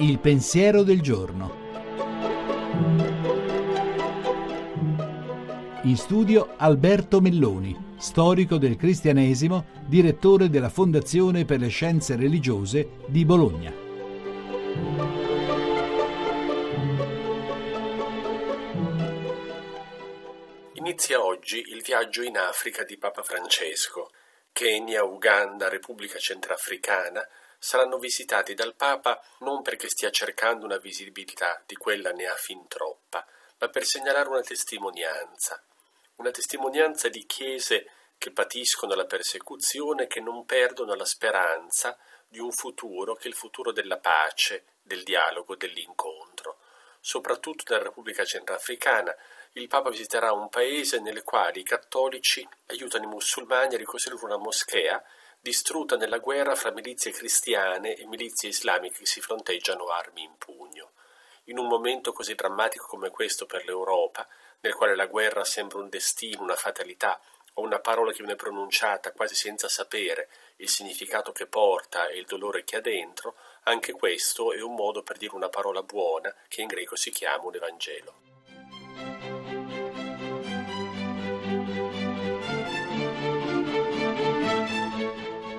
Il pensiero del giorno. In studio Alberto Melloni, storico del cristianesimo, direttore della Fondazione per le Scienze Religiose di Bologna. Inizia oggi il viaggio in Africa di Papa Francesco. Kenya, Uganda, Repubblica Centrafricana saranno visitati dal Papa non perché stia cercando una visibilità, di quella ne ha fin troppa, ma per segnalare una testimonianza, una testimonianza di chiese che patiscono la persecuzione, che non perdono la speranza di un futuro che è il futuro della pace, del dialogo, dell'incontro. Soprattutto nella Repubblica Centrafricana, il Papa visiterà un paese nel quale i cattolici aiutano i musulmani a ricostruire una moschea distrutta nella guerra fra milizie cristiane e milizie islamiche che si fronteggiano armi in pugno. In un momento così drammatico come questo per l'Europa, nel quale la guerra sembra un destino, una fatalità, o una parola che viene pronunciata quasi senza sapere il significato che porta e il dolore che ha dentro, anche questo è un modo per dire una parola buona che in greco si chiama un Evangelo.